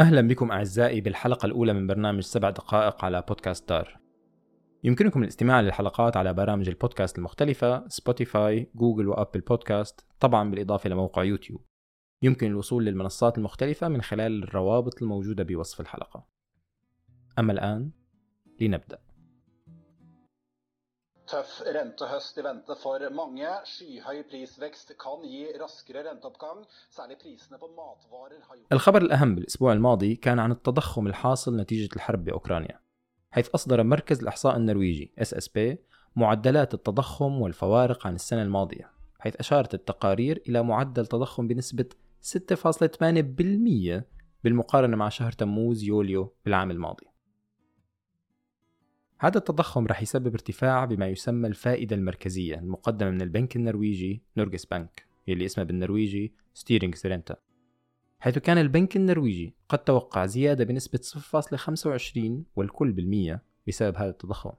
أهلا بكم أعزائي بالحلقة الأولى من برنامج سبع دقائق على بودكاست دار. يمكنكم الاستماع للحلقات على برامج البودكاست المختلفة سبوتيفاي، جوجل وأبل بودكاست طبعا بالإضافة لموقع يوتيوب. يمكن الوصول للمنصات المختلفة من خلال الروابط الموجودة بوصف الحلقة. أما الآن لنبدأ. Tøff rentehøst i vente for mange. Skyhøy prisvekst kan gi raskere renteoppgang. Særlig prisene på matvarer har gjort الخبر الأهم بالأسبوع الماضي كان عن التضخم الحاصل نتيجة الحرب بأوكرانيا حيث أصدر مركز الإحصاء النرويجي SSP معدلات التضخم والفوارق عن السنة الماضية حيث أشارت التقارير إلى معدل تضخم بنسبة 6.8% بالمقارنة مع شهر تموز يوليو بالعام الماضي هذا التضخم رح يسبب ارتفاع بما يسمى الفائدة المركزية المقدمة من البنك النرويجي نورجس بنك يلي اسمها بالنرويجي ستيرينغ سرينتا حيث كان البنك النرويجي قد توقع زيادة بنسبة 0.25 والكل بالمية بسبب هذا التضخم.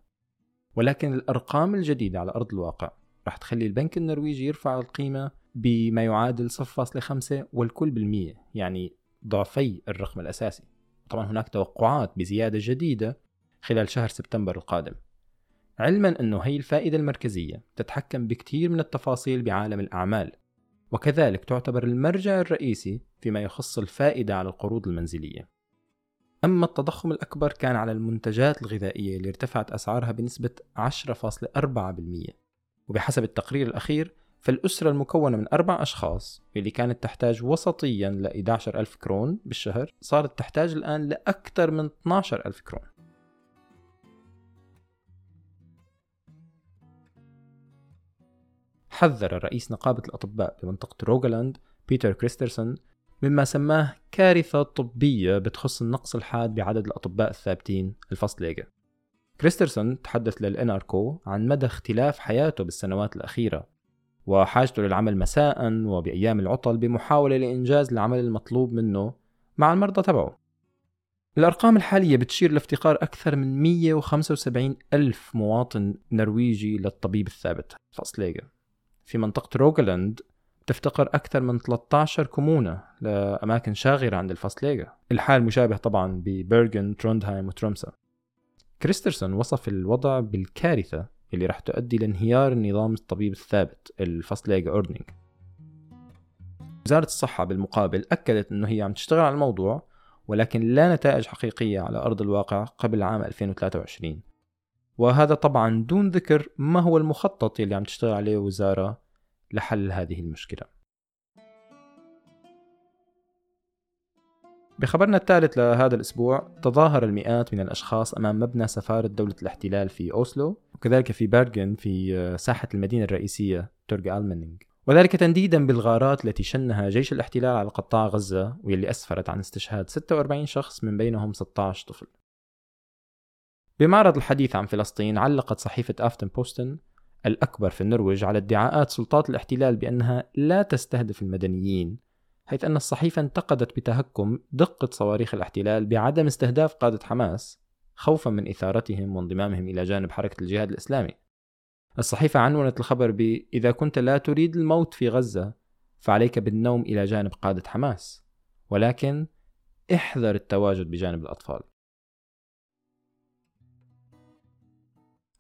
ولكن الأرقام الجديدة على أرض الواقع رح تخلي البنك النرويجي يرفع القيمة بما يعادل 0.5 والكل بالمية يعني ضعفي الرقم الأساسي. طبعا هناك توقعات بزيادة جديدة خلال شهر سبتمبر القادم. علما أنه هي الفائدة المركزية تتحكم بكثير من التفاصيل بعالم الأعمال وكذلك تعتبر المرجع الرئيسي فيما يخص الفائدة على القروض المنزلية. أما التضخم الأكبر كان على المنتجات الغذائية اللي ارتفعت أسعارها بنسبة 10.4% وبحسب التقرير الأخير فالأسرة المكونة من أربع أشخاص اللي كانت تحتاج وسطيا ل 11 ألف كرون بالشهر صارت تحتاج الآن لأكثر من 12 ألف كرون. حذر رئيس نقابة الأطباء بمنطقة روغالاند بيتر كريسترسون مما سماه كارثة طبية بتخص النقص الحاد بعدد الأطباء الثابتين ال fastlege كريسترسون تحدث لل NRK عن مدى اختلاف حياته بالسنوات الأخيرة وحاجته للعمل مساء وبأيام العطل بمحاولة لإنجاز العمل المطلوب منه مع المرضى تبعه. الأرقام الحالية بتشير لافتقار أكثر من 175 ألف مواطن نرويجي للطبيب الثابت fastlege في منطقة روغلاند تفتقر أكثر من 13 كومونة لأماكن شاغرة عند ال fastlege الحال مشابه طبعا ببرغن تروندهايم وترومسا. كريسترسون وصف الوضع بالكارثة اللي راح تؤدي لانهيار النظام الطبيب الثابت ال fastlegeordning وزارة الصحة بالمقابل أكدت أنه هي عم تشتغل على الموضوع ولكن لا نتائج حقيقية على أرض الواقع قبل عام 2023 وهذا طبعا دون ذكر ما هو المخطط اللي عم تشتغل عليه وزارة لحل هذه المشكلة. بخبرنا الثالث لهذا الأسبوع تظاهر المئات من الأشخاص أمام مبنى سفارة دولة الاحتلال في أوسلو وكذلك في بيرغن في ساحة المدينة الرئيسية تورغ ألمنينغ. وذلك تنديدا بالغارات التي شنها جيش الاحتلال على قطاع غزة واللي أسفرت عن استشهاد 46 شخص من بينهم 16 طفل. بمعرض الحديث عن فلسطين علقت صحيفة آفتن بوستن الأكبر في النرويج على ادعاءات سلطات الاحتلال بأنها لا تستهدف المدنيين حيث أن الصحيفة انتقدت بتهكم دقة صواريخ الاحتلال بعدم استهداف قادة حماس خوفا من إثارتهم وانضمامهم إلى جانب حركة الجهاد الإسلامي. الصحيفة عنونت الخبر ب إذا كنت لا تريد الموت في غزة فعليك بالنوم إلى جانب قادة حماس ولكن احذر التواجد بجانب الأطفال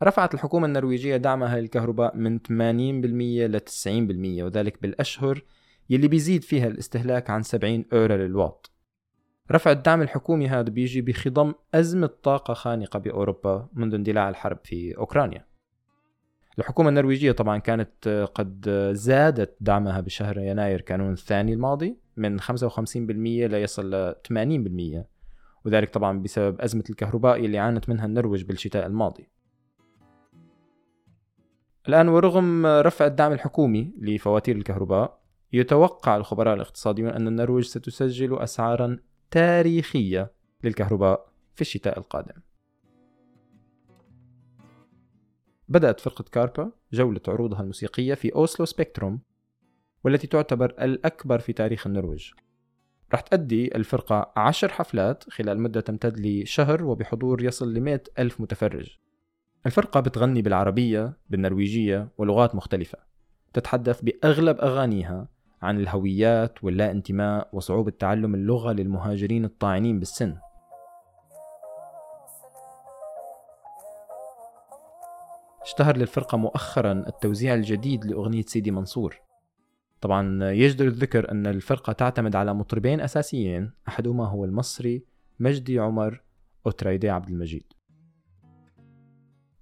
رفعت الحكومة النرويجية دعمها للكهرباء من 80% ل 90% وذلك بالأشهر يلي بيزيد فيها الاستهلاك عن 70 أورو للواط. رفع الدعم الحكومي هذا بيجي بخضم أزمة طاقة خانقة بأوروبا منذ اندلاع الحرب في أوكرانيا. الحكومة النرويجية طبعا كانت قد زادت دعمها بشهر يناير كانون الثاني الماضي من 55% ليصل ل 80% وذلك طبعا بسبب أزمة الكهرباء اللي عانت منها النرويج بالشتاء الماضي. الآن ورغم رفع الدعم الحكومي لفواتير الكهرباء يتوقع الخبراء الاقتصاديون أن النرويج ستسجل أسعارا تاريخية للكهرباء في الشتاء القادم. بدأت فرقة كاربا جولة عروضها الموسيقية في أوسلو سبيكتروم والتي تعتبر الأكبر في تاريخ النرويج. راح تأدي الفرقة عشر حفلات خلال مدة تمتد لشهر وبحضور يصل لمئة ألف متفرج. الفرقة بتغني بالعربية بالنرويجية ولغات مختلفة. تتحدث بأغلب أغانيها عن الهويات واللا انتماء وصعوبة تعلم اللغة للمهاجرين الطاعنين بالسن. اشتهر للفرقة مؤخرا التوزيع الجديد لأغنية سيدي منصور. طبعا يجدر الذكر أن الفرقة تعتمد على مطربين أساسيين أحدهما هو المصري مجدي عمر أوتريدي عبد المجيد.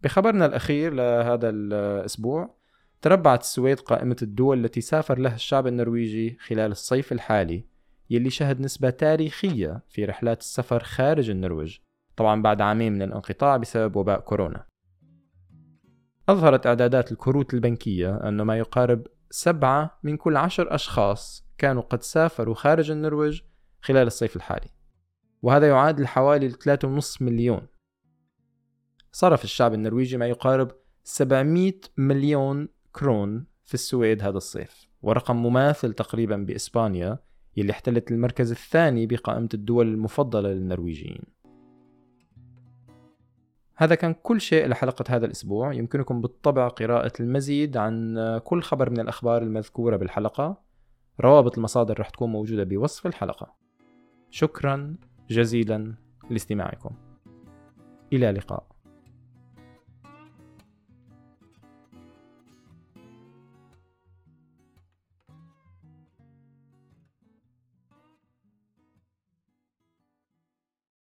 بخبرنا الأخير لهذا الأسبوع تربعت السويد قائمة الدول التي سافر لها الشعب النرويجي خلال الصيف الحالي يلي شهد نسبة تاريخية في رحلات السفر خارج النرويج طبعا بعد عامين من الانقطاع بسبب وباء كورونا. أظهرت إعدادات الكروت البنكية أن ما يقارب سبعة من كل عشر أشخاص كانوا قد سافروا خارج النرويج خلال الصيف الحالي وهذا يعادل حوالي 3.5 مليون. صرف الشعب النرويجي ما يقارب 700 مليون كرون في السويد هذا الصيف ورقم مماثل تقريبا بإسبانيا يلي احتلت المركز الثاني بقائمة الدول المفضلة للنرويجيين. هذا كان كل شيء لحلقة هذا الأسبوع. يمكنكم بالطبع قراءة المزيد عن كل خبر من الأخبار المذكورة بالحلقة. روابط المصادر رح تكون موجودة بوصف الحلقة. شكرا جزيلا لاستماعكم. إلى اللقاء.